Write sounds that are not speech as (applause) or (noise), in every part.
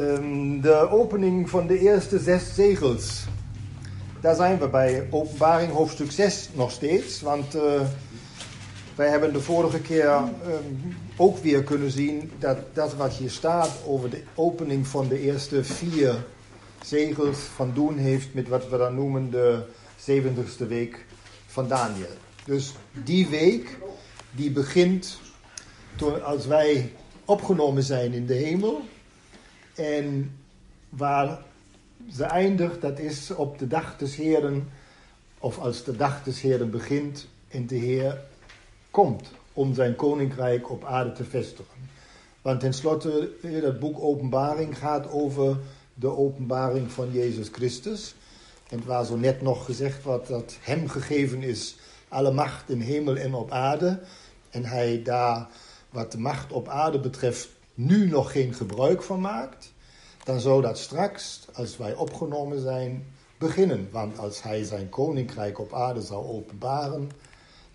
Ehm, de opening van de eerste zes zegels. Daar zijn we bij openbaring hoofdstuk 6 nog steeds. Want uh, wij hebben de vorige keer ehm, ook weer kunnen zien dat dat wat hier staat over de opening van de eerste vier zegels van doen heeft met wat we dan noemen de 70ste week van Daniel. Dus die week die begint toen, als wij opgenomen zijn in de hemel. En waar ze eindigt, dat is op de dag des Heren, of als de dag des Heren begint en de Heer komt om zijn koninkrijk op aarde te vestigen. Want tenslotte, het boek Openbaring gaat over de openbaring van Jezus Christus. En waar zo net nog gezegd wordt dat hem gegeven is alle macht in hemel en op aarde. En hij daar, wat de macht op aarde betreft, nu nog geen gebruik van maakt. Dan zou dat straks, als wij opgenomen zijn, beginnen. Want als hij zijn koninkrijk op aarde zou openbaren,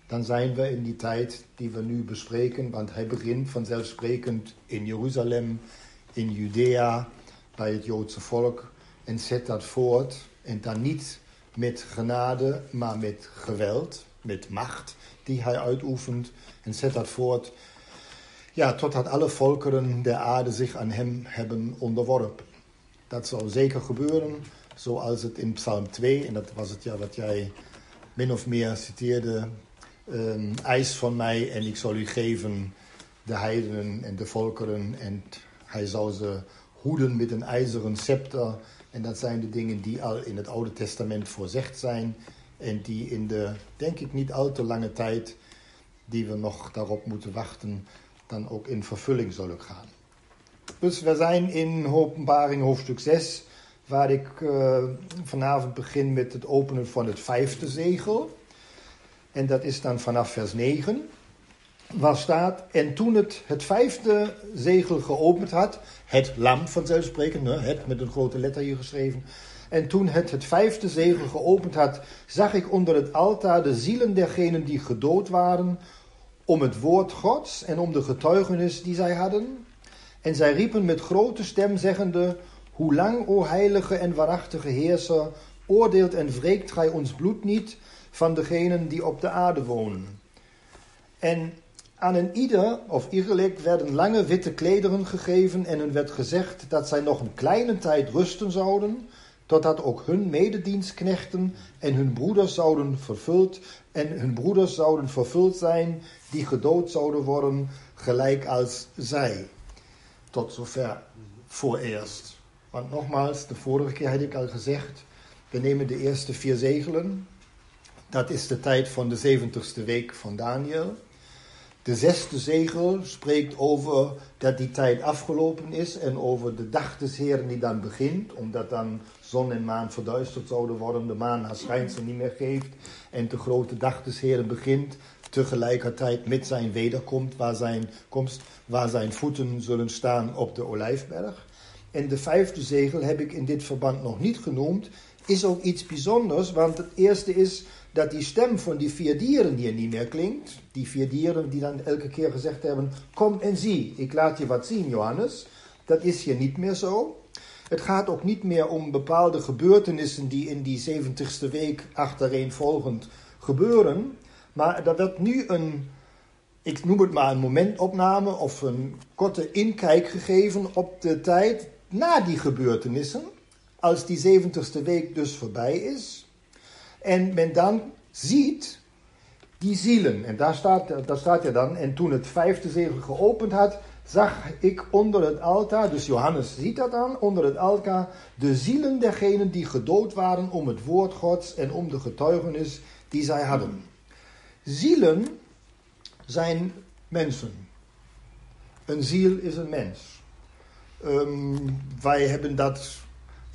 dan zijn we in die tijd die we nu bespreken. Want hij begint vanzelfsprekend in Jeruzalem, in Judea, bij het Joodse volk. En zet dat voort. En dan niet met genade, maar met geweld, met macht die hij uitoefent. En zet dat voort. Ja, totdat alle volkeren der aarde zich aan hem hebben onderworpen. Dat zal zeker gebeuren, zoals het in Psalm 2, en dat was het ja wat jij min of meer citeerde. Um, eis van mij en ik zal u geven de heidenen en de volkeren. En hij zal ze hoeden met een ijzeren scepter. En dat zijn de dingen die al in het Oude Testament voorzegd zijn. En die in de, denk ik, niet al te lange tijd die we nog daarop moeten wachten, dan ook in vervulling zullen gaan. Dus we zijn in Openbaring hoofdstuk 6, waar ik uh, vanavond begin met het openen van het vijfde zegel. En dat is dan vanaf vers 9, waar staat: En toen het het vijfde zegel geopend had, het lam vanzelfsprekend, het met een grote letter hier geschreven. En toen het het vijfde zegel geopend had, zag ik onder het altaar de zielen dergenen die gedood waren, om het woord Gods en om de getuigenis die zij hadden. En zij riepen met grote stem, zeggende: Hoe lang, o heilige en waarachtige heerser, oordeelt en wreekt gij ons bloed niet van degenen die op de aarde wonen? En aan een ieder, of iegelijk, werden lange witte klederen gegeven en hun werd gezegd dat zij nog een kleine tijd rusten zouden, totdat ook hun mededienstknechten en hun broeders zouden vervuld en hun broeders zouden vervuld zijn die gedood zouden worden, gelijk als zij. Tot zover vooreerst. Want nogmaals, de vorige keer had ik al gezegd, we nemen de eerste vier zegelen. Dat is de tijd van de zeventigste week van Daniel. De zesde zegel spreekt over dat die tijd afgelopen is en over de dag des Heren die dan begint, omdat dan zon en maan verduisterd zouden worden, de maan haar schijnsel niet meer geeft en de grote dag des Heren begint, tegelijkertijd met zijn wederkomst, waar zijn, komst, waar zijn voeten zullen staan op de olijfberg. En de vijfde zegel heb ik in dit verband nog niet genoemd, is ook iets bijzonders, want het eerste is dat die stem van die vier dieren hier niet meer klinkt. Die vier dieren die dan elke keer gezegd hebben: Kom en zie, ik laat je wat zien, Johannes. Dat is hier niet meer zo. Het gaat ook niet meer om bepaalde gebeurtenissen die in die 70ste week achtereenvolgend gebeuren. Maar er werd nu een, ik noem het maar een momentopname of een korte inkijk gegeven op de tijd na die gebeurtenissen. Als die 70ste week dus voorbij is. En men dan ziet die zielen. En daar staat, daar staat ja dan. En toen het vijfde zegel geopend had, zag ik onder het altaar, dus Johannes ziet dat dan, onder het altaar, de zielen dergenen die gedood waren om het woord Gods en om de getuigenis die zij hadden. Zielen zijn mensen. Een ziel is een mens. Um, wij hebben dat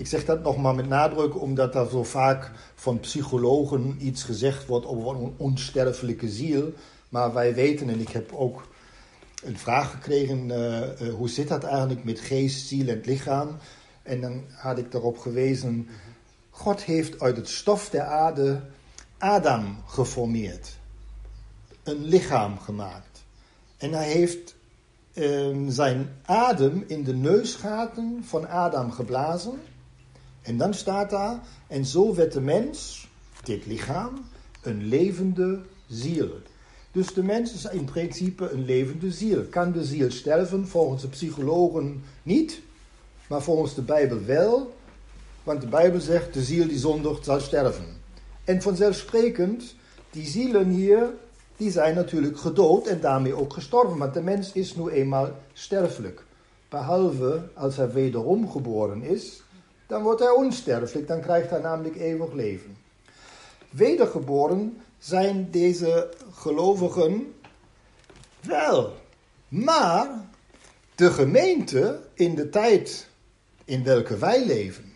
ik zeg dat nog maar met nadruk, omdat er zo vaak van psychologen iets gezegd wordt over een onsterfelijke ziel. Maar wij weten, en ik heb ook een vraag gekregen, uh, hoe zit dat eigenlijk met geest, ziel en lichaam? En dan had ik daarop gewezen, God heeft uit het stof der aarde Adam geformeerd. Een lichaam gemaakt. En hij heeft ehm, zijn adem in de neusgaten van Adam geblazen. En dan staat daar, en zo werd de mens, dit lichaam, een levende ziel. Dus de mens is in principe een levende ziel. Kan de ziel sterven? Volgens de psychologen niet, maar volgens de Bijbel wel. Want de Bijbel zegt, de ziel die zondigt zal sterven. En vanzelfsprekend, die zielen hier, die zijn natuurlijk gedood en daarmee ook gestorven. Want de mens is nu eenmaal sterfelijk. Behalve als hij wederom geboren is, dan wordt hij onsterfelijk. Dan krijgt hij namelijk eeuwig leven. Wedergeboren zijn deze gelovigen wel. Maar de gemeente in de tijd in welke wij leven,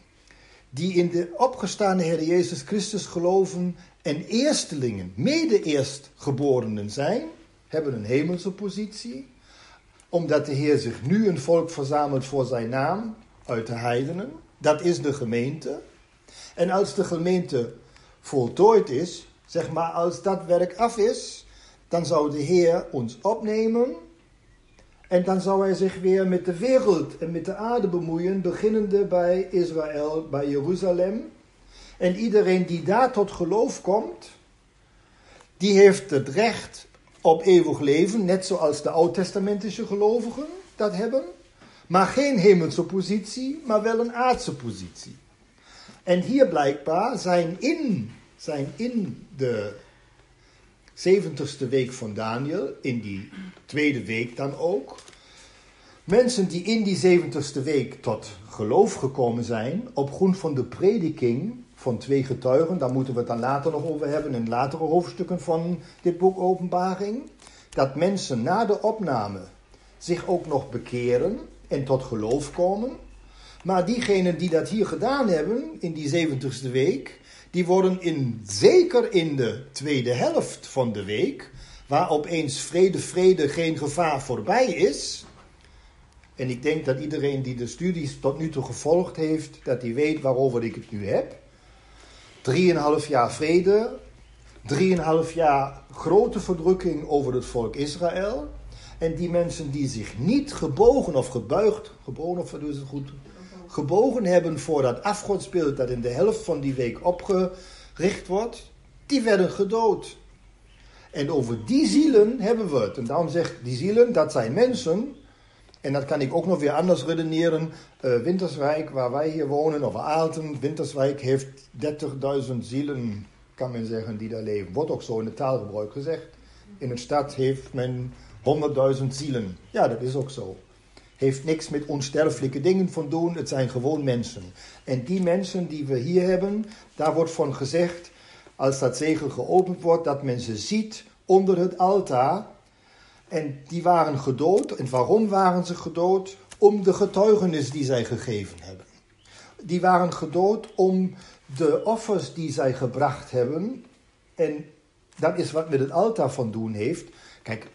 die in de opgestaande Heer Jezus Christus geloven en eerstelingen, mede-eerstgeborenen zijn, hebben een hemelse positie, omdat de Heer zich nu een volk verzamelt voor zijn naam uit de heidenen. Dat is de gemeente. En als de gemeente voltooid is, zeg maar als dat werk af is, dan zou de Heer ons opnemen en dan zou hij zich weer met de wereld en met de aarde bemoeien, beginnende bij Israël, bij Jeruzalem. En iedereen die daar tot geloof komt, die heeft het recht op eeuwig leven, net zoals de oud-testamentische gelovigen dat hebben. Maar geen hemelse positie, maar wel een aardse positie. En hier blijkbaar zijn in, zijn in de 70ste week van Daniel, in die tweede week dan ook. Mensen die in die 70ste week tot geloof gekomen zijn, op grond van de prediking van twee getuigen, daar moeten we het dan later nog over hebben in latere hoofdstukken van dit boek Openbaring, dat mensen na de opname zich ook nog bekeren en tot geloof komen. Maar diegenen die dat hier gedaan hebben in die 70ste week, die worden in, zeker in de tweede helft van de week, waar opeens vrede, vrede, geen gevaar voorbij is. En ik denk dat iedereen die de studies tot nu toe gevolgd heeft, dat hij weet waarover ik het nu heb. Drieënhalf jaar vrede, drieënhalf jaar grote verdrukking over het volk Israël. En die mensen die zich niet gebogen of gebuigd, gebogen of is het goed, gebogen hebben voor dat afgodsbeeld dat in de helft van die week opgericht wordt, die werden gedood. En over die zielen hebben we het. En daarom zegt die zielen, dat zijn mensen. En dat kan ik ook nog weer anders redeneren. Uh, Winterswijk, waar wij hier wonen, of Aalten, Winterswijk heeft 30.000 zielen, kan men zeggen, die daar leven. Wordt ook zo in het taalgebruik gezegd. In een stad heeft men 100.000 zielen. Ja, dat is ook zo heeft niks met onsterfelijke dingen van doen. Het zijn gewoon mensen. En die mensen die we hier hebben, daar wordt van gezegd, als dat zegel geopend wordt, dat men ze ziet onder het altaar. En die waren gedood. En waarom waren ze gedood? Om de getuigenis die zij gegeven hebben. Die waren gedood om de offers die zij gebracht hebben. En dat is wat met het altaar van doen heeft. Kijk,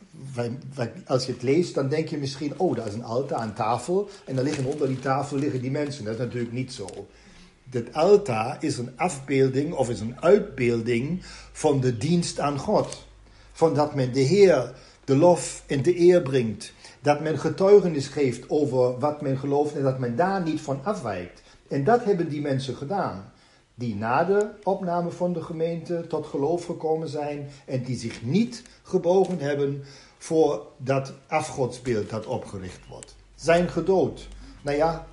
als je het leest, dan denk je misschien, oh, daar is een altaar aan tafel. En dan liggen onder die tafel liggen die mensen. Dat is natuurlijk niet zo. Het altaar is een afbeelding of is een uitbeelding van de dienst aan God. Van dat men de Heer de lof en de eer brengt. Dat men getuigenis geeft over wat men gelooft en dat men daar niet van afwijkt. En dat hebben die mensen gedaan die na de opname van de gemeente tot geloof gekomen zijn en die zich niet gebogen hebben voor dat afgodsbeeld dat opgericht wordt. Zijn gedood. Nou ja,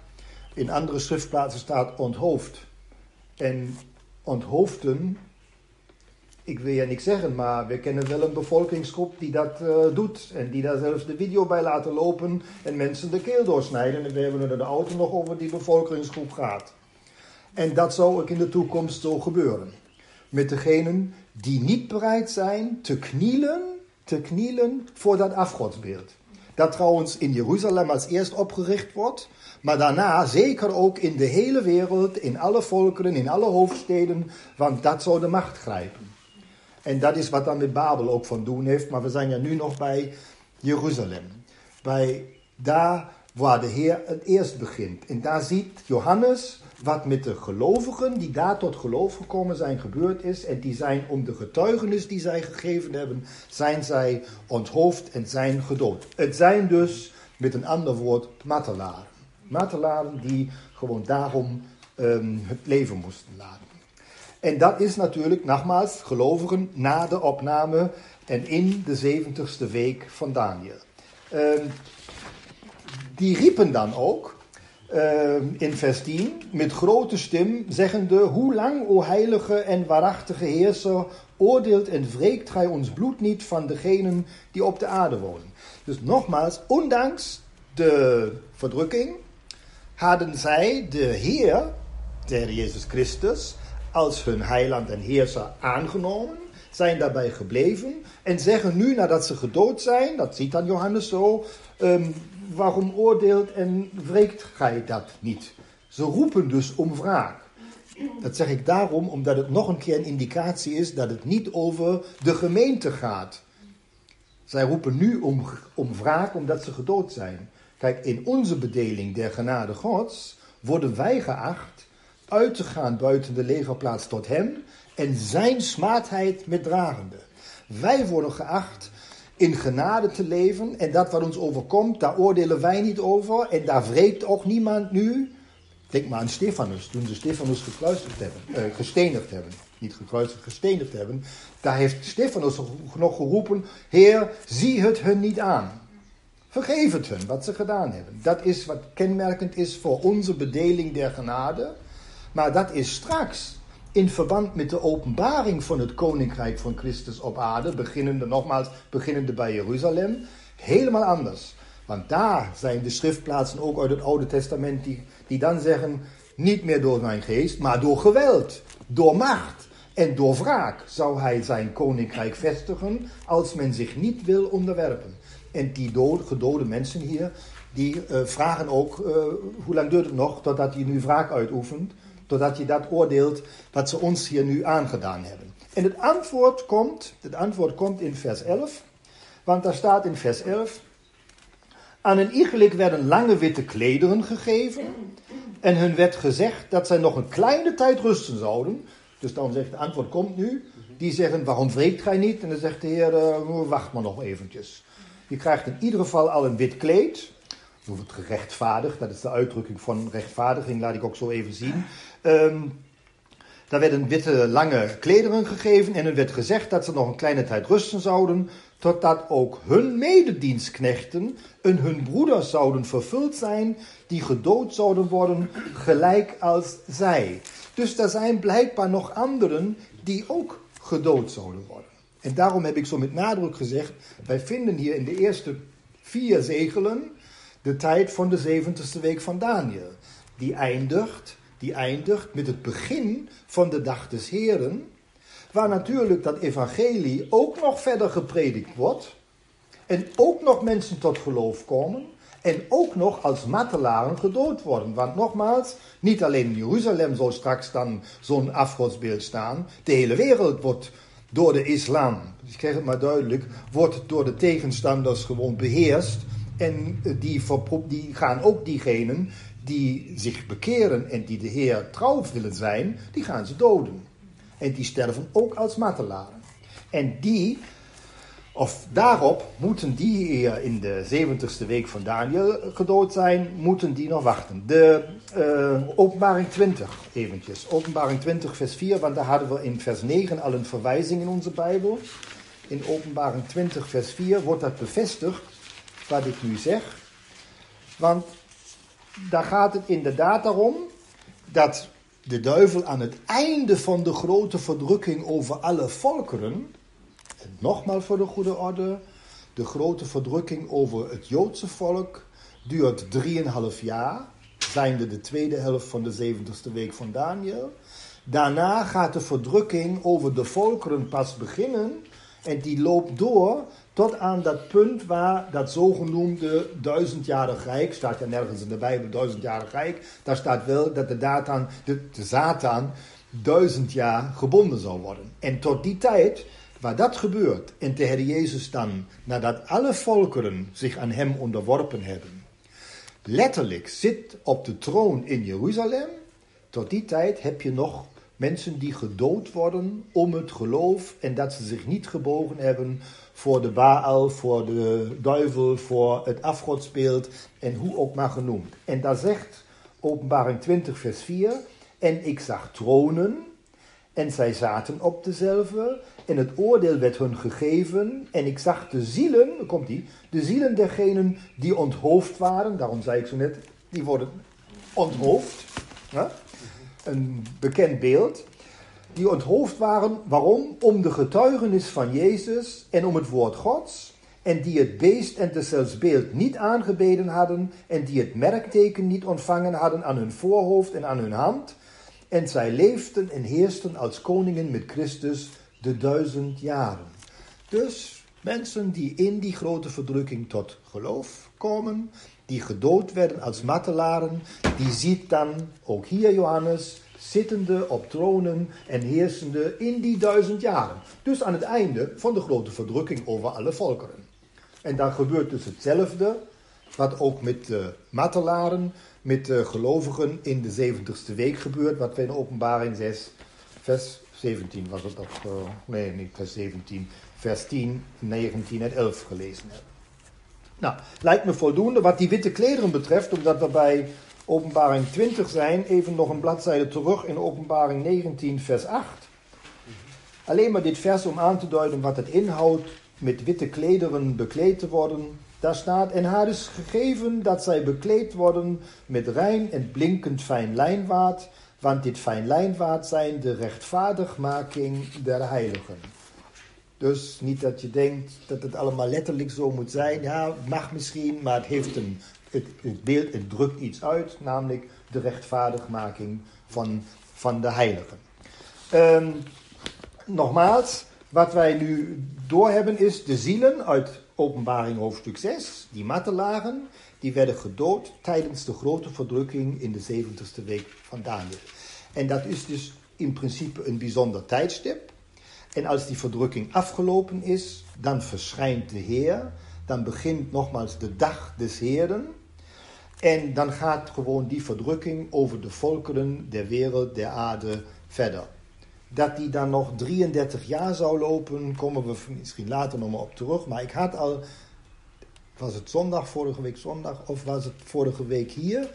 in andere schriftplaatsen staat onthoofd. En onthoofden, ik wil je niks zeggen, maar we kennen wel een bevolkingsgroep die dat uh, doet. En die daar zelfs de video bij laten lopen en mensen de keel doorsnijden. En we hebben er de auto nog over die bevolkingsgroep gaat. En dat zou ook in de toekomst zo gebeuren. Met degenen die niet bereid zijn te knielen, te knielen voor dat afgodsbeeld. Dat trouwens in Jeruzalem als eerst opgericht wordt, maar daarna zeker ook in de hele wereld, in alle volkeren, in alle hoofdsteden, want dat zou de macht grijpen. En dat is wat dan met Babel ook van doen heeft, maar we zijn ja nu nog bij Jeruzalem. Bij daar waar de Heer het eerst begint. En daar ziet Johannes wat met de gelovigen die daar tot geloof gekomen zijn gebeurd is. En die zijn om de getuigenis die zij gegeven hebben, zijn zij onthoofd en zijn gedood. Het zijn dus Met een ander woord, martelaren. Martelaren die gewoon daarom ehm, het leven moesten laten. En dat is natuurlijk, nogmaals, gelovigen na de opname en in de zeventigste week van Daniel. Ehm, die riepen dan ook in vers 10 met grote stem, zeggende: Hoe lang, o heilige en waarachtige heerser, oordeelt en wreekt gij ons bloed niet van degenen die op de aarde wonen? Dus nogmaals, ondanks de verdrukking hadden zij de Heer, de Heer Jezus Christus, als hun heiland en heerser aangenomen, zijn daarbij gebleven en zeggen nu nadat ze gedood zijn, dat ziet dan Johannes zo, um, waarom oordeelt en wreekt gij dat niet? Ze roepen dus om wraak. Dat zeg ik daarom omdat het nog een keer een indicatie is dat het niet over de gemeente gaat. Zij roepen nu om, om wraak omdat ze gedood zijn. Kijk, in onze bedeling der genade Gods worden wij geacht uit te gaan buiten de legerplaats tot Hem en Zijn smaadheid met dragende. Wij worden geacht in genade te leven en dat wat ons overkomt, daar oordelen wij niet over en daar wreekt ook niemand nu. Denk maar aan Stefanus, toen ze Stefanus gekruisigd hebben, uh, gestenigd hebben. Niet gekruisigd, gestenigd hebben. Daar heeft Stefanus nog geroepen, Heer, zie het hun niet aan. Vergeef het hun wat ze gedaan hebben. Dat is wat kenmerkend is voor onze bedeling der genade. Maar dat is straks in verband met de openbaring van het koninkrijk van Christus op aarde, beginnende nogmaals, beginnende bij Jeruzalem, helemaal anders. Want daar zijn de schriftplaatsen ook uit het Oude Testament die, die dan zeggen, niet meer door mijn geest, maar door geweld, door macht en door wraak zou hij zijn koninkrijk vestigen als men zich niet wil onderwerpen. En die dood, gedode mensen hier, die uh, vragen ook, uh, hoe lang duurt het nog totdat hij nu wraak uitoefent? Totdat je dat oordeelt wat ze ons hier nu aangedaan hebben. En het antwoord komt, het antwoord komt in vers 11. Want daar staat in vers 11. Aan een iegelijk werden lange witte klederen gegeven. En hun werd gezegd dat zij nog een kleine tijd rusten zouden. Dus dan zegt het antwoord komt nu. Die zeggen, waarom wreekt gij niet? En dan zegt de Heer, uh, wacht maar nog eventjes. Je krijgt in ieder geval al een wit kleed. Het gerechtvaardigd, dat is de uitdrukking van rechtvaardiging, laat ik ook zo even zien. Um, daar werden witte lange klederen gegeven en er werd gezegd dat ze nog een kleine tijd rusten zouden, totdat ook hun mededienstknechten en hun broeders zouden vervuld zijn, die gedood zouden worden, gelijk als zij. Dus er zijn blijkbaar nog anderen die ook gedood zouden worden. En daarom heb ik zo met nadruk gezegd, wij vinden hier in de eerste vier zegelen de tijd van de zeventigste week van Daniel. Die eindigt, die eindigt met het begin van de dag des Heren, waar natuurlijk dat evangelie ook nog verder gepredikt wordt en ook nog mensen tot geloof komen en ook nog als martelaren gedood worden. Want nogmaals, niet alleen in Jeruzalem zal straks dan zo'n afgodsbeeld staan, de hele wereld wordt door de islam, dus ik krijg het maar duidelijk, wordt door de tegenstanders gewoon beheerst. En die, die gaan ook diegenen die zich bekeren en die de Heer trouw willen zijn, die gaan ze doden. En die sterven ook als martelaren. En die, of daarop moeten die in de 70ste week van Daniel gedood zijn, moeten die nog wachten. De uh, openbaring 20 eventjes. Openbaring 20 vers 4, want daar hadden we in vers 9 al een verwijzing in onze Bijbel. In openbaring 20 vers 4 wordt dat bevestigd, wat ik nu zeg. Want daar gaat het inderdaad daarom dat de duivel aan het einde van de grote verdrukking over alle volkeren, en nogmaals voor de goede orde, de grote verdrukking over het Joodse volk duurt 3,5 jaar, zijnde de tweede helft van de 70ste week van Daniel. Daarna gaat de verdrukking over de volkeren pas beginnen en die loopt door tot aan dat punt waar dat zogenoemde duizendjarig rijk, staat ja nergens in de Bijbel duizendjarig rijk, daar staat wel dat de, datan, de, Satan duizend jaar gebonden zal worden. En tot die tijd, waar dat gebeurt, en de Heer Jezus dan, nadat alle volkeren zich aan hem onderworpen hebben, letterlijk zit op de troon in Jeruzalem, tot die tijd heb je nog Mensen die gedood worden om het geloof en dat ze zich niet gebogen hebben voor de Baal, voor de duivel, voor het afgodsbeeld en hoe ook maar genoemd. En daar zegt Openbaring 20, vers 4: En ik zag tronen en zij zaten op dezelfde en het oordeel werd hun gegeven en ik zag de zielen, komt die, de zielen dergenen die onthoofd waren, daarom zei ik zo net, die worden onthoofd. Een bekend beeld. Die onthoofd waren, waarom? Om de getuigenis van Jezus en om het woord Gods. En die het beest en deszelfs beeld niet aangebeden hadden. En die het merkteken niet ontvangen hadden aan hun voorhoofd en aan hun hand. En zij leefden en heersten als koningen met Christus de duizend jaren. Dus mensen die in die grote verdrukking tot geloof komen, die gedood werden als martelaren, die ziet dan, ook hier Johannes, zittende op tronen en heersende in die duizend jaren. Dus aan het einde van de grote verdrukking over alle volkeren. En dan gebeurt dus hetzelfde, wat ook met de martelaren, met de gelovigen in de 70ste week gebeurt, wat we in openbaring 6, vers 17 was het toch, uh, nee niet vers 17, vers 10, 19 en 11 gelezen hebben. Nou, lijkt me voldoende. Wat die witte klederen betreft, omdat we bij openbaring 20 zijn, even nog een bladzijde terug in openbaring 19, vers 8. Alleen maar dit vers om aan te duiden wat het inhoudt met witte klederen bekleed te worden. Daar staat, en haar is gegeven dat zij bekleed worden met rein en blinkend fijn lijnwaad, want dit fijn lijnwaad zijn de rechtvaardigmaking der heiligen. Dus niet dat je denkt dat het allemaal letterlijk zo moet zijn. Ja, mag misschien, maar het heeft een, het, beeld, het drukt iets uit, namelijk de rechtvaardigmaking van, van de heiligen. Um, nogmaals, wat wij nu doorhebben is de zielen uit openbaring hoofdstuk 6, die martelaren, die werden gedood tijdens de grote verdrukking in de 70ste week van Daniel. En dat is dus in principe een bijzonder tijdstip. En als die verdrukking afgelopen is, dan verschijnt de Heer. Dan begint nogmaals de dag des Heeren. En dan gaat gewoon die verdrukking over de volkeren der wereld, der aarde verder. Dat die dan nog 33 jaar zou lopen, komen we misschien later nog maar op terug. Maar ik had al, was het zondag, vorige week zondag, of was het vorige week hier,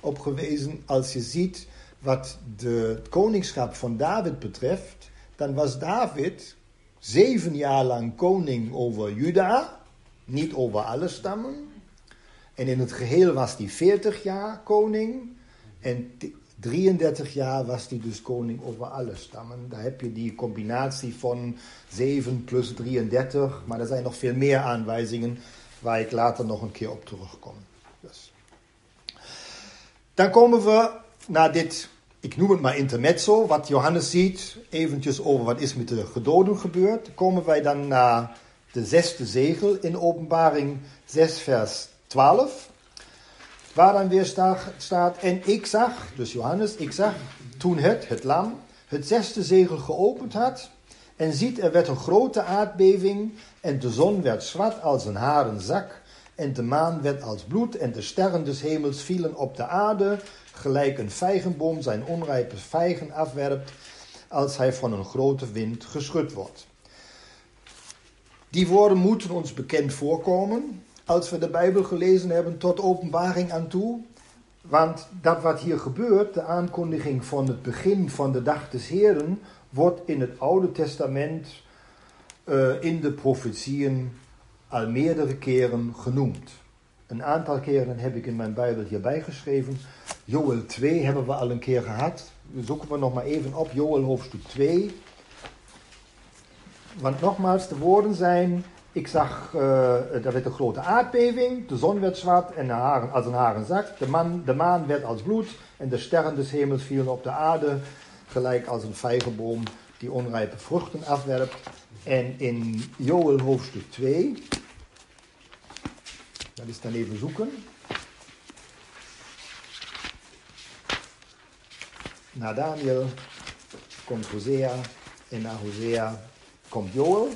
op gewezen. Als je ziet wat de, het koningschap van David betreft, dan was David zeven jaar lang koning over Juda, niet over alle stammen. En in het geheel was hij 40 jaar koning. En 33 jaar was hij dus koning over alle stammen. Daar heb je die combinatie van 7 plus 33. Maar er zijn nog veel meer aanwijzingen waar ik later nog een keer op terugkom. Dus. Dan komen we naar dit ik noem het maar intermezzo, wat Johannes ziet, eventjes over wat is met de gedoden gebeurd. Komen wij dan naar de zesde zegel in openbaring 6 vers 12. Waar dan weer staat, en ik zag, dus Johannes, ik zag toen het, het lam, het zesde zegel geopend had. En ziet, er werd een grote aardbeving en de zon werd zwart als een haren zak. En de maan werd als bloed en de sterren des hemels vielen op de aarde gelijk een vijgenboom zijn onrijpe vijgen afwerpt als hij van een grote wind geschud wordt. Die woorden moeten ons bekend voorkomen als we de Bijbel gelezen hebben tot openbaring aan toe. Want dat wat hier gebeurt, de aankondiging van het begin van de dag des Heren, wordt in het Oude Testament uh, in de profetieën al meerdere keren genoemd. Een aantal keren heb ik in mijn Bijbel hierbij geschreven. Joel 2 hebben we al een keer gehad. Zoeken we nog maar even op, Joel hoofdstuk 2. Want nogmaals, de woorden zijn, ik zag, uh, er werd een grote aardbeving, de zon werd zwart en haren, als een haren zak, de, man, de maan werd als bloed en de sterren des hemels vielen op de aarde, gelijk als een vijgenboom die onrijpe vruchten afwerpt. En in Joel hoofdstuk 2, dat is dan even zoeken. Na Daniel komt Hosea en na Hosea komt Joel.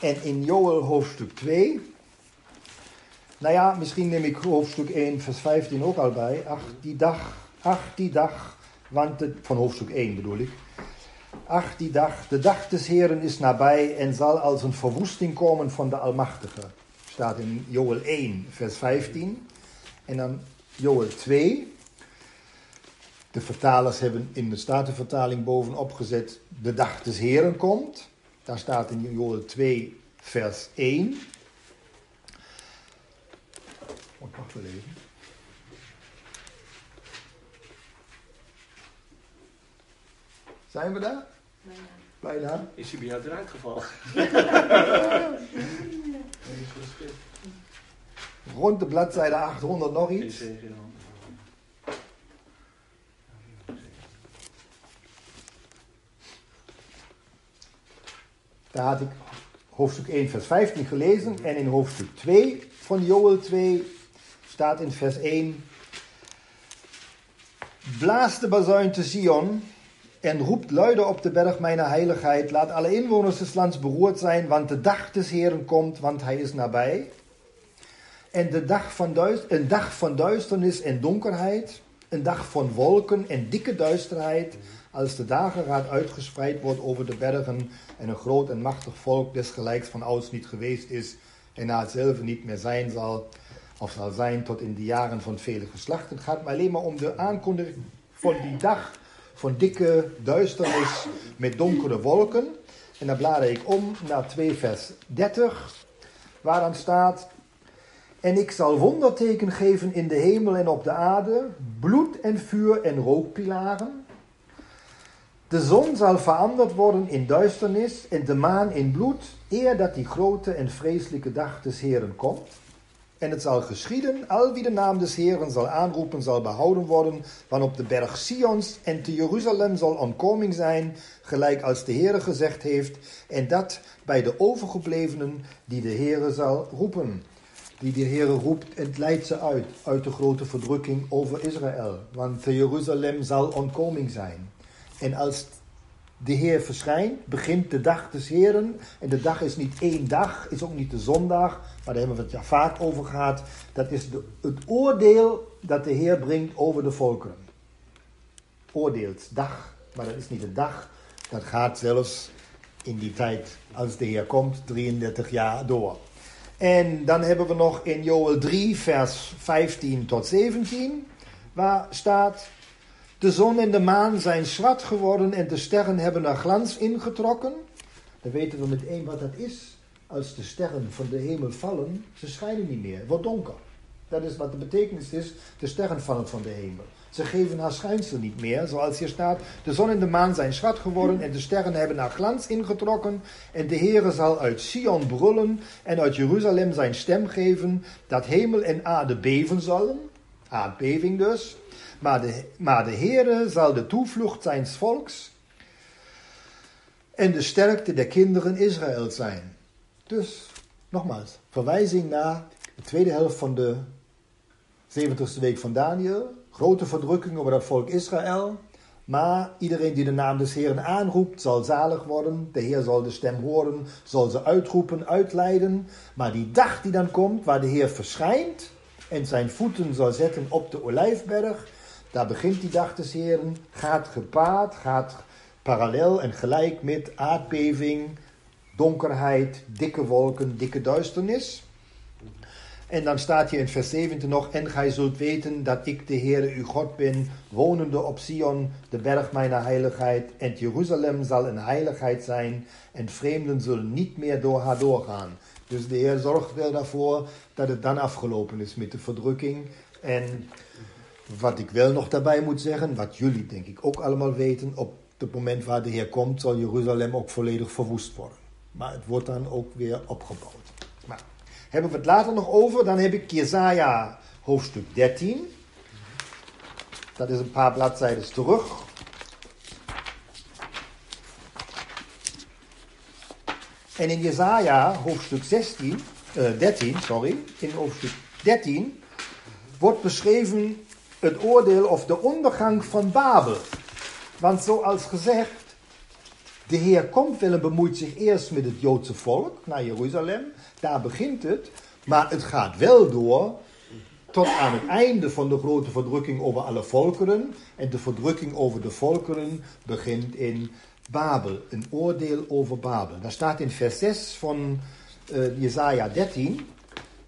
En in Joel hoofdstuk 2, nou ja, misschien neem ik hoofdstuk 1, vers 15 ook al bij. Ach, die dag, ach, die dag, want van hoofdstuk 1 bedoel ik. Ach, die dag, de dag des Heren is nabij en zal als een verwoesting komen van de Almachtige. Staat in Joel 1, vers 15. En dan Joel 2. De vertalers hebben in de Statenvertaling bovenop gezet: De dag des Heren komt. Daar staat in Joel 2, vers 1. Moet ik nog wel even. Zijn we daar? Bijna. Bijna. Is hij bij jou eruit gevallen? (laughs) Rond de bladzijde 800 nog iets. Daar had ik hoofdstuk 1, vers 15 gelezen. En in hoofdstuk 2 van Joel 2 staat in vers 1. Blaas de bazuin te Sion en roept luider op de berg mijn heiligheid. Laat alle inwoners des lands beroerd zijn, want de dag des Heren komt, want hij is nabij. En de dag van duist, een dag van duisternis en donkerheid, een dag van wolken en dikke duisterheid, als de dageraad uitgespreid wordt over de bergen en een groot en machtig volk desgelijks van ouds niet geweest is en na hetzelfde niet meer zijn zal, of zal zijn tot in de jaren van vele geslachten. Het gaat maar alleen maar om de aankondiging van die dag van dikke duisternis met donkere wolken. En dan blader ik om naar 2 vers 30, waar dan staat... En ik zal wonderteken geven in de hemel en op de aarde, bloed en vuur en rookpilaren. De zon zal veranderd worden in duisternis en de maan in bloed, eer dat die grote en vreselijke dag des Heren komt. En het zal geschieden, al wie de naam des Heren zal aanroepen, zal behouden worden, want op de berg Sions en te Jeruzalem zal ontkoming zijn, gelijk als de Heere gezegd heeft, en dat bij de overgeblevenen die de Heere zal roepen. Die de Heere roept en leidt ze uit, uit de grote verdrukking over Israël, want Jeruzalem zal ontkoming zijn. En als de Heer verschijnt, begint de dag des Heren. En de dag is niet één dag, is ook niet de zondag, maar daar hebben we het ja vaak over gehad. Dat is het oordeel dat de Heer brengt over de volkeren. Oordeelsdag, maar dat is niet een dag. Dat gaat zelfs in die tijd, als de Heer komt, 33 jaar door. En dan hebben we nog in Joel 3, vers 15 tot 17, waar staat: De zon en de maan zijn zwart geworden en de sterren hebben er glans ingetrokken. Dan weten we meteen wat dat is. Als de sterren van de hemel vallen, ze schijnen niet meer, het wordt donker. Dat is wat de betekenis is, de sterren vallen van de hemel. Ze geven haar schijnsel niet meer, zoals hier staat. De zon en de maan zijn zwart geworden en de sterren hebben haar glans ingetrokken. En de Heere zal uit Sion brullen en uit Jeruzalem zijn stem geven, dat hemel en aarde beven zullen. Aardbeving dus. Maar de, maar Heere zal de toevlucht zijn volks en de sterkte der kinderen Israël zijn. Dus, nogmaals, verwijzing naar de tweede helft van de 70ste week van Daniel. Grote verdrukking over dat volk Israël. Maar iedereen die de naam des Heeren aanroept, zal zalig worden. De Heer zal de stem horen, zal ze uitroepen, uitleiden. Maar die dag die dan komt, waar de Heer verschijnt en zijn voeten zal zetten op de olijfberg, daar begint die dag des Heeren, gaat gepaard, gaat parallel en gelijk met aardbeving, donkerheid, dikke wolken, dikke duisternis. En dan staat hier in vers 17 nog, en gij zult weten dat ik de Heere uw God ben, wonende op Sion, de berg mijner heiligheid, en Jeruzalem zal een heiligheid zijn, en vreemden zullen niet meer door haar doorgaan. Dus de Heer zorgt wel daarvoor dat het dan afgelopen is met de verdrukking. En wat ik wel nog daarbij moet zeggen, wat jullie denk ik ook allemaal weten, op het moment waar de Heer komt, zal Jeruzalem ook volledig verwoest worden. Maar het wordt dan ook weer opgebouwd. Hebben we het later nog over, dan heb ik Jesaja hoofdstuk 13. Dat is een paar bladzijden terug. En in Jesaja hoofdstuk 16, uh, 13, sorry, in hoofdstuk 13 wordt beschreven het oordeel of de ondergang van Babel. Want zoals gezegd, de Heer komt wel en bemoeit zich eerst met het Joodse volk naar Jeruzalem. Daar begint het. Maar het gaat wel door tot aan het einde van de grote verdrukking over alle volkeren. En de verdrukking over de volkeren begint in Babel, een oordeel over Babel. Daar staat in vers 6 van uh, Jesaja 13,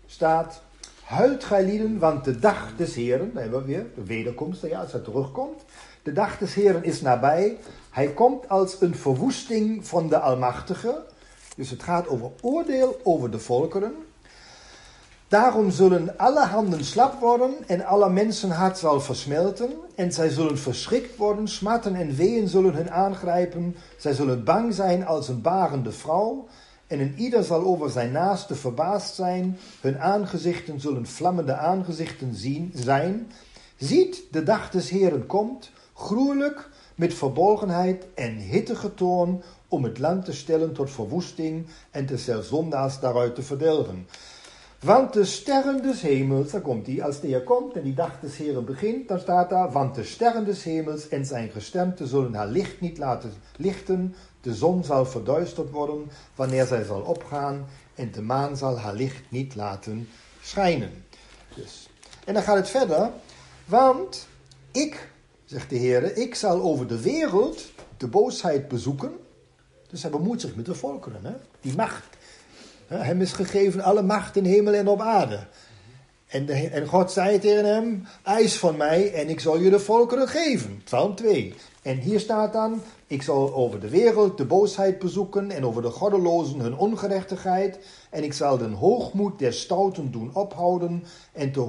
staat... Huilt lieden, want de dag des Heren, daar hebben we weer, de wederkomst, ja, als hij terugkomt. De dag des Heren is nabij. Hij komt als een verwoesting van de Almachtige. Dus het gaat over oordeel over de volkeren. Daarom zullen alle handen slap worden en alle mensenhart zal versmelten. En zij zullen verschrikt worden, smatten en ween zullen hen aangrijpen. Zij zullen bang zijn als een barende vrouw. En een ieder zal over zijn naaste verbaasd zijn. Hun aangezichten zullen vlammende aangezichten zien, zijn. Ziet, de dag des Heren komt, gruwelijk, met verbolgenheid en hittige toorn, om het land te stellen tot verwoesting en de zelfs zondaars daaruit te verdelgen. Want de sterren des hemels, daar komt hij, als de Heer komt en die dag des Heren begint, dan staat daar, want de sterren des hemels en zijn gestemte zullen haar licht niet laten lichten, de zon zal verduisterd worden wanneer zij zal opgaan en de maan zal haar licht niet laten schijnen. Dus. En dan gaat het verder, want ik, zegt de Heer, ik zal over de wereld de boosheid bezoeken. Dus hij bemoeit zich met de volkeren, hè? die macht hem is gegeven alle macht in hemel en op aarde. En, de, en God zei tegen hem, eis van mij en ik zal je de volkeren geven. Psalm 2. En hier staat dan, ik zal over de wereld de boosheid bezoeken en over de goddelozen hun ongerechtigheid. En ik zal de hoogmoed der stouten doen ophouden en de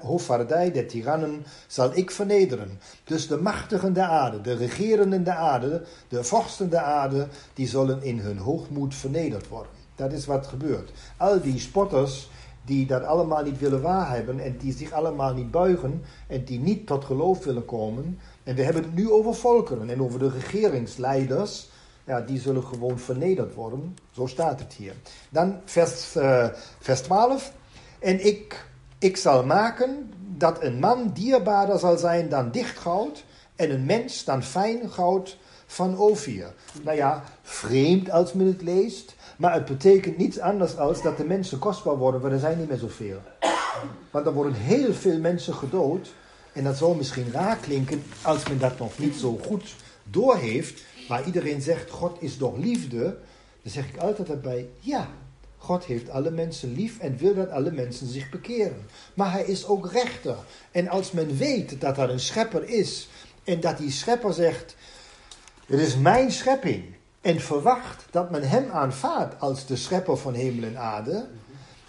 hoofdvaardij der tirannen zal ik vernederen. Dus de machtigen der aarde, de regerenden der aarde, de vorsten der aarde, die zullen in hun hoogmoed vernederd worden. Dat is wat gebeurt. Al die spotters die dat allemaal niet willen waarhebben en die zich allemaal niet buigen en die niet tot geloof willen komen. En we hebben het nu over volkeren en over de regeringsleiders. Ja, die zullen gewoon vernederd worden. Zo staat het hier. Dan vers, uh, vers 12. En ik, ik zal maken dat een man dierbaarder zal zijn dan dicht goud en een mens dan fijn goud van Ophir. Nou ja, vreemd als men het leest. Maar het betekent niets anders als dat de mensen kostbaar worden, maar er zijn niet meer zoveel. Want er worden heel veel mensen gedood. En dat zal misschien raar klinken als men dat nog niet zo goed doorheeft. Maar iedereen zegt, God is toch liefde? Dan zeg ik altijd erbij, ja, God heeft alle mensen lief en wil dat alle mensen zich bekeren. Maar hij is ook rechter. En als men weet dat er een schepper is en dat die schepper zegt, het is mijn schepping en verwacht dat men hem aanvaardt als de schepper van hemel en aarde,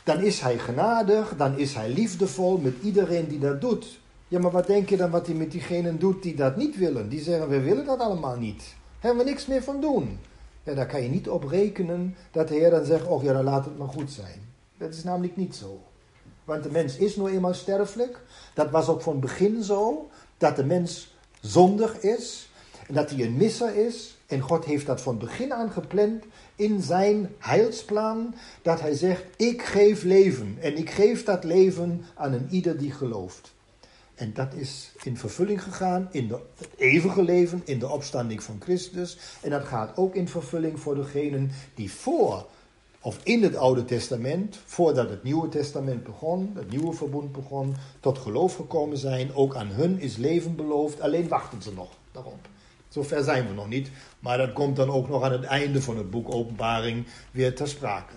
dan is hij genadig, dan is hij liefdevol met iedereen die dat doet. Ja, maar wat denk je dan wat hij met diegenen doet die dat niet willen? Die zeggen, we willen dat allemaal niet. Hebben we niks meer van doen. Ja, daar kan je niet op rekenen dat de Heer dan zegt, oh ja, dan laat het maar goed zijn. Dat is namelijk niet zo. Want de mens is nou eenmaal sterfelijk. Dat was ook van begin zo, dat de mens zondig is. En dat hij een misser is. En God heeft dat van begin aan gepland in zijn heilsplan. Dat hij zegt, ik geef leven. En ik geef dat leven aan een ieder die gelooft. En dat is in vervulling gegaan in de, het eeuwige leven, in de opstanding van Christus. En dat gaat ook in vervulling voor degenen die voor of in het Oude Testament, voordat het Nieuwe Testament begon, het Nieuwe Verbond begon, tot geloof gekomen zijn. Ook aan hun is leven beloofd, alleen wachten ze nog daarop. Zover zijn we nog niet, maar dat komt dan ook nog aan het einde van het boek Openbaring weer ter sprake.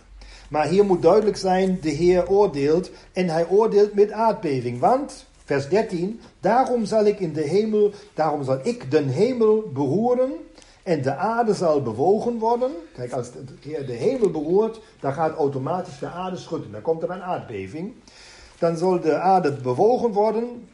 Maar hier moet duidelijk zijn, de Heer oordeelt en hij oordeelt met aardbeving. Want, vers 13, daarom zal ik in de hemel, daarom zal ik de hemel beroeren en de aarde zal bewogen worden. Kijk, als de Heer de hemel beroert, dan gaat automatisch de aarde schudden. Dan komt er een aardbeving. Dan zal de aarde bewogen worden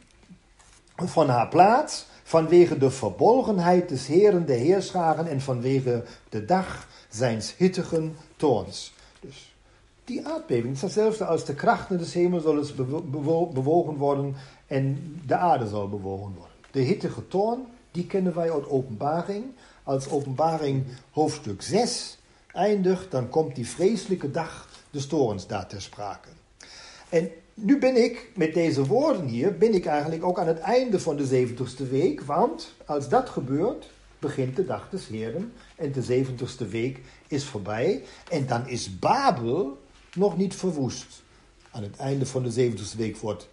van haar plaats vanwege de verbolgenheid des Heren de Heerscharen en vanwege de dag zijns hittigen toorns. Dus die aardbeving is hetzelfde als de krachten des hemels zullen bewogen worden en de aarde zal bewogen worden. De hittige toorn, die kennen wij uit openbaring. Als openbaring hoofdstuk 6 eindigt, dan komt die vreselijke dag des torens daar ter sprake. En nu ben ik met deze woorden hier, ben ik eigenlijk ook aan het einde van de 70ste week, want als dat gebeurt, begint de dag des Heren en de 70ste week is voorbij en dan is Babel nog niet verwoest. Aan het einde van de 70ste week wordt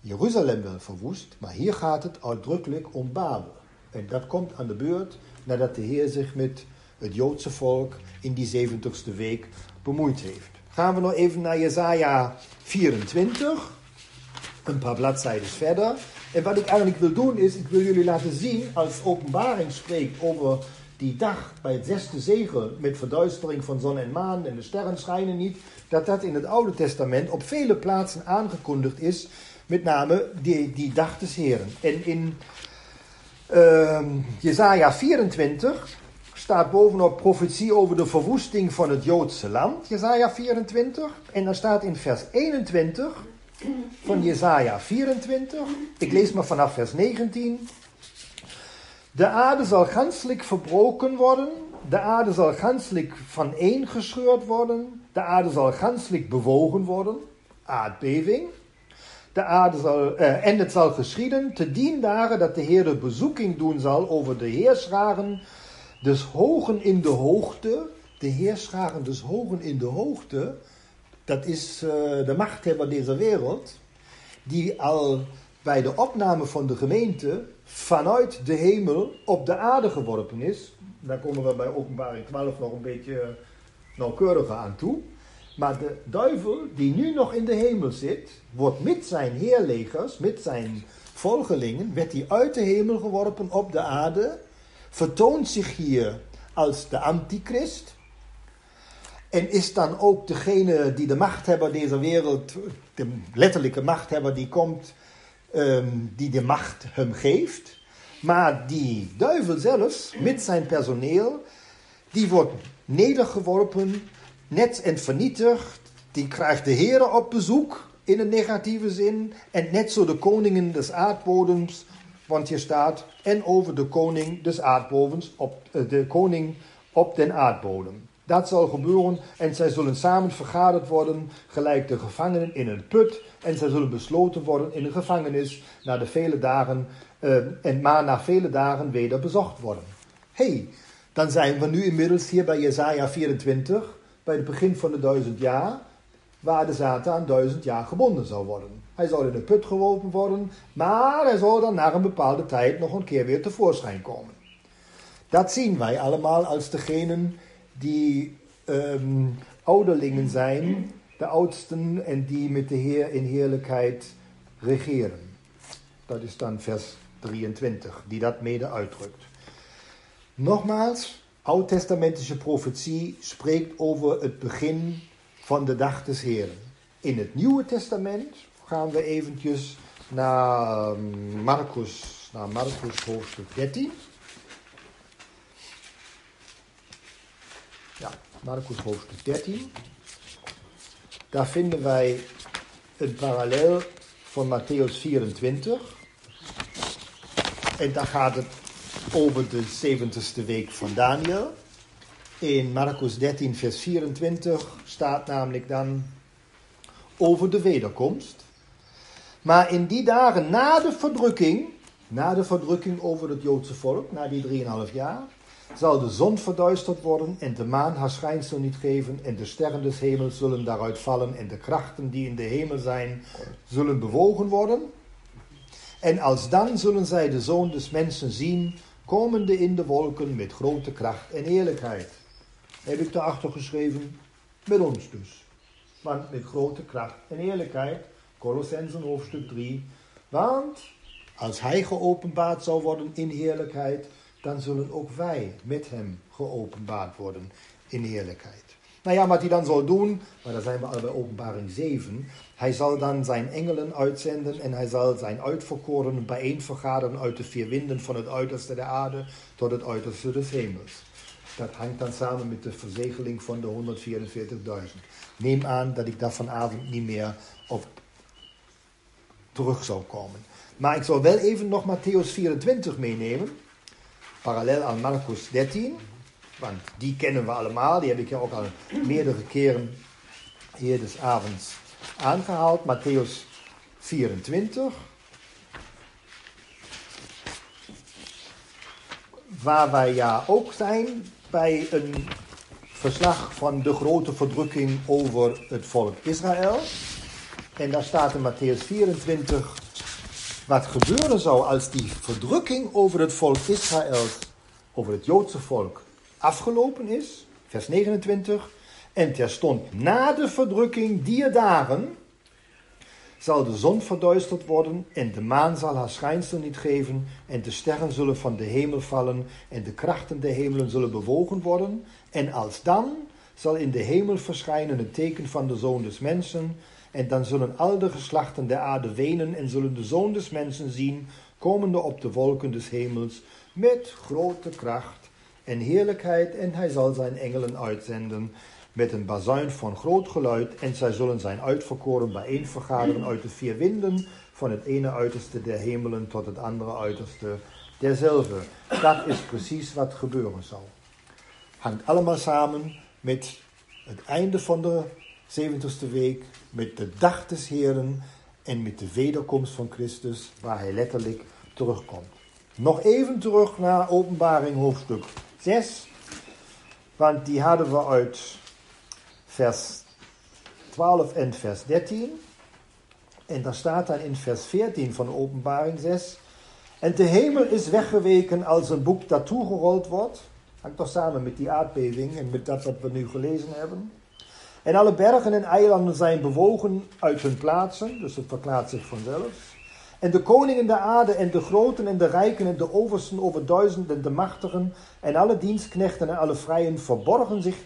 Jeruzalem wel verwoest, maar hier gaat het uitdrukkelijk om Babel. En dat komt aan de beurt nadat de Heer zich met het Joodse volk in die 70ste week bemoeid heeft. Gaan we nog even naar Jesaja 24, een paar bladzijden verder. En wat ik eigenlijk wil doen is, ik wil jullie laten zien, als openbaring spreekt over die dag bij het zesde zegel met verduistering van zon en maan en de sterren schijnen niet, dat dat in het Oude Testament op vele plaatsen aangekondigd is, met name die, die dag des Heren. En in uh, Jesaja 24 staat bovenop profetie over de verwoesting van het Joodse land, Jesaja 24. En dan staat in vers 21 van Jesaja 24, ik lees maar vanaf vers 19. De aarde zal ganselijk verbroken worden, de aarde zal ganselijk vaneengescheurd worden, de aarde zal ganselijk bewogen worden, aardbeving. De aarde zal, eh, en het zal geschieden te dien dagen dat de Heer de bezoeking doen zal over de heerscharen dus hogen in de hoogte, de heerscharen dus hogen in de hoogte, dat is uh, de machthebber deze wereld, die al bij de opname van de gemeente vanuit de hemel op de aarde geworpen is. Daar komen we bij openbaring 12 nog een beetje nauwkeuriger aan toe. Maar de duivel die nu nog in de hemel zit, wordt met zijn heerlegers, met zijn volgelingen, werd hij uit de hemel geworpen op de aarde, vertoont zich hier als de antichrist. En is dan ook degene die de machthebber deze wereld, de letterlijke machthebber die komt, um, die de macht hem geeft. Maar die duivel zelfs, met zijn personeel, die wordt nedergeworpen, net en vernietigd. Die krijgt de heren op bezoek, in een negatieve zin. En net zo de koningen des aardbodems, want hier staat, en over de koning des aardbodens, op, eh, de koning op den aardbodem. Dat zal gebeuren en zij zullen samen vergaderd worden, gelijk de gevangenen in een put. En zij zullen besloten worden in de gevangenis na de vele dagen, uh, en maar na vele dagen weder bezocht worden. hey, dan zijn we nu inmiddels hier bij Jesaja 24, bij het begin van de duizend jaar, waar de Satan duizend jaar gebonden zou worden. Hij zou in de put geworpen worden, maar hij zou dan na een bepaalde tijd nog een keer weer tevoorschijn komen. Dat zien wij allemaal als degenen die um, ouderlingen zijn, de oudsten en die met de Heer in heerlijkheid regeren. Dat is dan vers 23, die dat mede uitdrukt. Nogmaals, oud-testamentische profetie spreekt over het begin van de dag des Heeren. In het Nieuwe Testament gaan we eventjes naar Marcus, naar Marcus hoofdstuk 13. Ja, Marcus hoofdstuk 13. Daar vinden wij een parallel van Matthäus 24. En daar gaat het over de 70ste week van Daniel. In Marcus 13, vers 24 staat namelijk dan over de wederkomst. Maar in die dagen na de verdrukking, na de verdrukking over het Joodse volk, na die 3,5 jaar, zal de zon verduisterd worden en de maan haar schijnsel niet geven en de sterren des hemels zullen daaruit vallen en de krachten die in de hemel zijn zullen bewogen worden. En alsdan zullen zij de zoon des mensen zien, komende in de wolken met grote kracht en eerlijkheid. Heb ik daarachter geschreven, met ons dus. Want met grote kracht en eerlijkheid, Colossensen hoofdstuk 3. Want als hij geopenbaard zal worden in heerlijkheid, dan zullen ook wij met hem geopenbaard worden in heerlijkheid. Nou ja, wat hij dan zal doen, maar daar zijn we al bij openbaring 7. Hij zal dan zijn engelen uitzenden en hij zal zijn uitverkorenen bijeenvergaderen uit de vier winden van het uiterste der aarde tot het uiterste des hemels. Dat hangt dan samen met de verzegeling van de 144.000. Neem aan dat ik daar vanavond niet meer op terug zal komen. Maar ik zal wel even nog Matthäus 24 meenemen parallel aan Marcus 13, want die kennen we allemaal, die heb ik ja ook al meerdere keren hier des avonds aangehaald. Matthäus 24. Waar wij ja ook zijn bij een verslag van de grote verdrukking over het volk Israël. En daar staat in Matthäus 24, wat gebeuren zou als die verdrukking over het volk Israël, over het Joodse volk, afgelopen is. Vers 29. En terstond na de verdrukking dier dagen zal de zon verduisterd worden en de maan zal haar schijnsel niet geven en de sterren zullen van de hemel vallen en de krachten der hemelen zullen bewogen worden. En als dan zal in de hemel verschijnen het teken van de zoon des mensen en dan zullen al de geslachten der aarde wenen en zullen de zoon des mensen zien, komende op de wolken des hemels, met grote kracht en heerlijkheid. En hij zal zijn engelen uitzenden met een bazuin van groot geluid. En zij zullen zijn uitverkoren bijeen vergaderen uit de vier winden, van het ene uiterste der hemelen tot het andere uiterste derzelfde. Dat is precies wat gebeuren zal. Hangt allemaal samen met het einde van de 70ste week, met de dag des Heren en met de wederkomst van Christus, waar hij letterlijk terugkomt. Nog even terug naar Openbaring hoofdstuk 6, want die hadden we uit vers 12 en vers 13. En dan staat dan in vers 14 van Openbaring 6. En de hemel is weggeweken als een boek dat toegerold wordt. Hangt toch samen met die aardbeving en met dat wat we nu gelezen hebben. En alle bergen en eilanden zijn bewogen uit hun plaatsen, dus het verklaart zich vanzelf. En de koningen der aarde en de groten en de rijken en de oversten over duizenden en de machtigen en alle dienstknechten en alle vrijen verborgen zich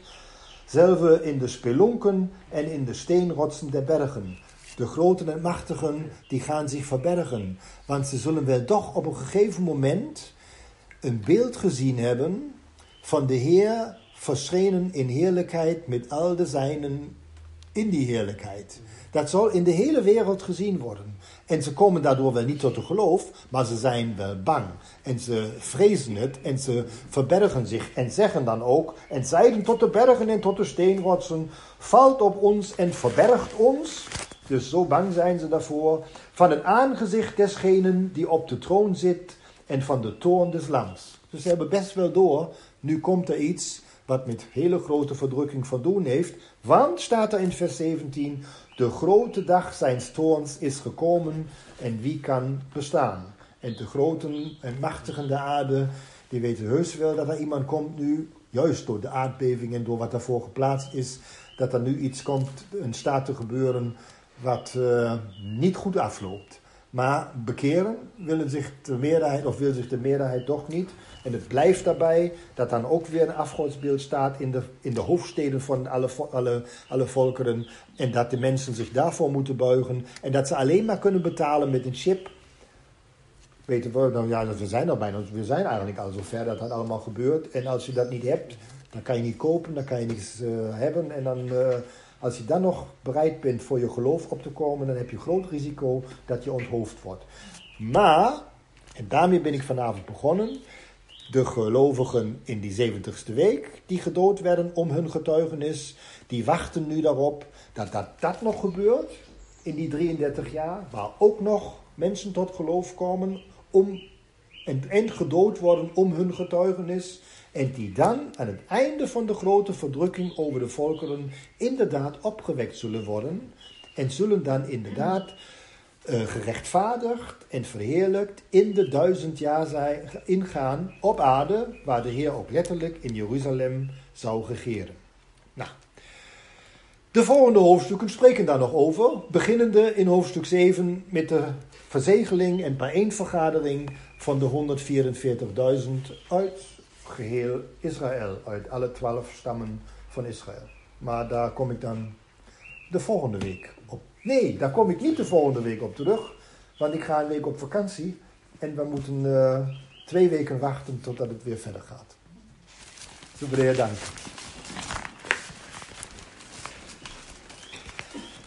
zelf in de spelonken en in de steenrotsen der bergen. De groten en machtigen die gaan zich verbergen, want ze zullen wel toch op een gegeven moment een beeld gezien hebben van de Heer verschenen in heerlijkheid met al de zijnen in die heerlijkheid. Dat zal in de hele wereld gezien worden. En ze komen daardoor wel niet tot de geloof, maar ze zijn wel bang. En ze vrezen het en ze verbergen zich en zeggen dan ook, en zeiden tot de bergen en tot de steenrotsen, valt op ons en verbergt ons. Dus zo bang zijn ze daarvoor, van het aangezicht desgenen die op de troon zit en van de toorn des lams. Dus ze hebben best wel door, nu komt er iets wat met hele grote verdrukking van doen heeft. Want, staat er in vers 17, de grote dag zijn toorns is gekomen en wie kan bestaan? En de groten en machtigen de aarde, die weten heus wel dat er iemand komt nu, juist door de aardbeving en door wat daarvoor geplaatst is, dat er nu iets komt, een staat te gebeuren wat uh, niet goed afloopt. Maar bekeren willen zich de meerderheid, of wil zich de meerderheid toch niet. En het blijft daarbij dat dan ook weer een afgodsbeeld staat in de, in de hoofdsteden van alle, alle, alle volkeren. En dat de mensen zich daarvoor moeten buigen. En dat ze alleen maar kunnen betalen met een chip. Weten we, nou ja, we zijn al bijna, we zijn eigenlijk al zover dat dat allemaal gebeurt. En als je dat niet hebt, dan kan je niet kopen, dan kan je niets uh, hebben. En dan, uh, als je dan nog bereid bent voor je geloof op te komen, dan heb je groot risico dat je onthoofd wordt. Maar, en daarmee ben ik vanavond begonnen, de gelovigen in die 70ste week, die gedood werden om hun getuigenis, die wachten nu daarop dat dat, dat nog gebeurt in die 33 jaar, waar ook nog mensen tot geloof komen om, en, en gedood worden om hun getuigenis. En die dan aan het einde van de grote verdrukking over de volkeren inderdaad opgewekt zullen worden. En zullen dan inderdaad uh, gerechtvaardigd en verheerlijkt in de duizend jaar zij ingaan op aarde, waar de Heer ook letterlijk in Jeruzalem zou regeren. Nou, de volgende hoofdstukken spreken daar nog over, beginnende in hoofdstuk 7 met de verzegeling en bijeenvergadering van de 144.000 uit geheel Israël, uit alle twaalf stammen van Israël. Maar daar kom ik dan de volgende week. Nee, daar kom ik niet de volgende week op terug, want ik ga een week op vakantie en we moeten uh, twee weken wachten totdat het weer verder gaat. Super dank.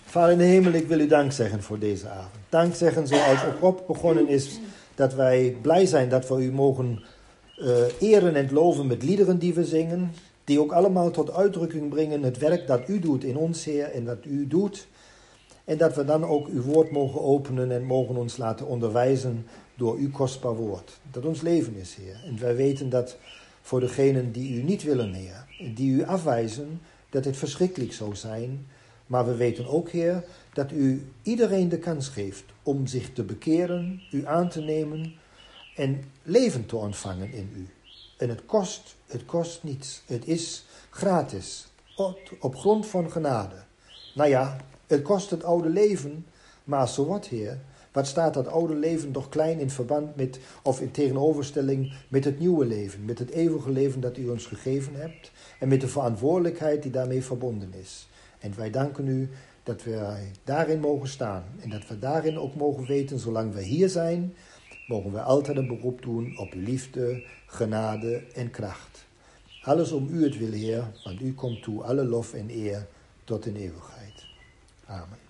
Vader in de hemel, ik wil u dank zeggen voor deze avond. Dank zeggen zoals ook Rob begonnen is, dat wij blij zijn dat we u mogen uh, eren en loven met liederen die we zingen. Die ook allemaal tot uitdrukking brengen het werk dat u doet in ons, Heer, en dat u doet. En dat we dan ook uw woord mogen openen en mogen ons laten onderwijzen door uw kostbaar woord. Dat ons leven is, Heer. En wij weten dat voor degenen die u niet willen, Heer, die u afwijzen, dat het verschrikkelijk zou zijn Maar we weten ook, Heer, dat u iedereen de kans geeft om zich te bekeren, u aan te nemen en leven te ontvangen in u. En het kost, het kost niets. Het is gratis, op grond van genade. Nou ja, het kost het oude leven, maar zo wat, Heer. Wat staat dat oude leven toch klein in verband met, of in tegenoverstelling met het nieuwe leven, met het eeuwige leven dat u ons gegeven hebt en met de verantwoordelijkheid die daarmee verbonden is. En wij danken u dat we daarin mogen staan en dat we daarin ook mogen weten, zolang we hier zijn, mogen we altijd een beroep doen op liefde, genade en kracht. Alles om u het wil, Heer, want u komt toe alle lof en eer tot in eeuwigheid. Amen.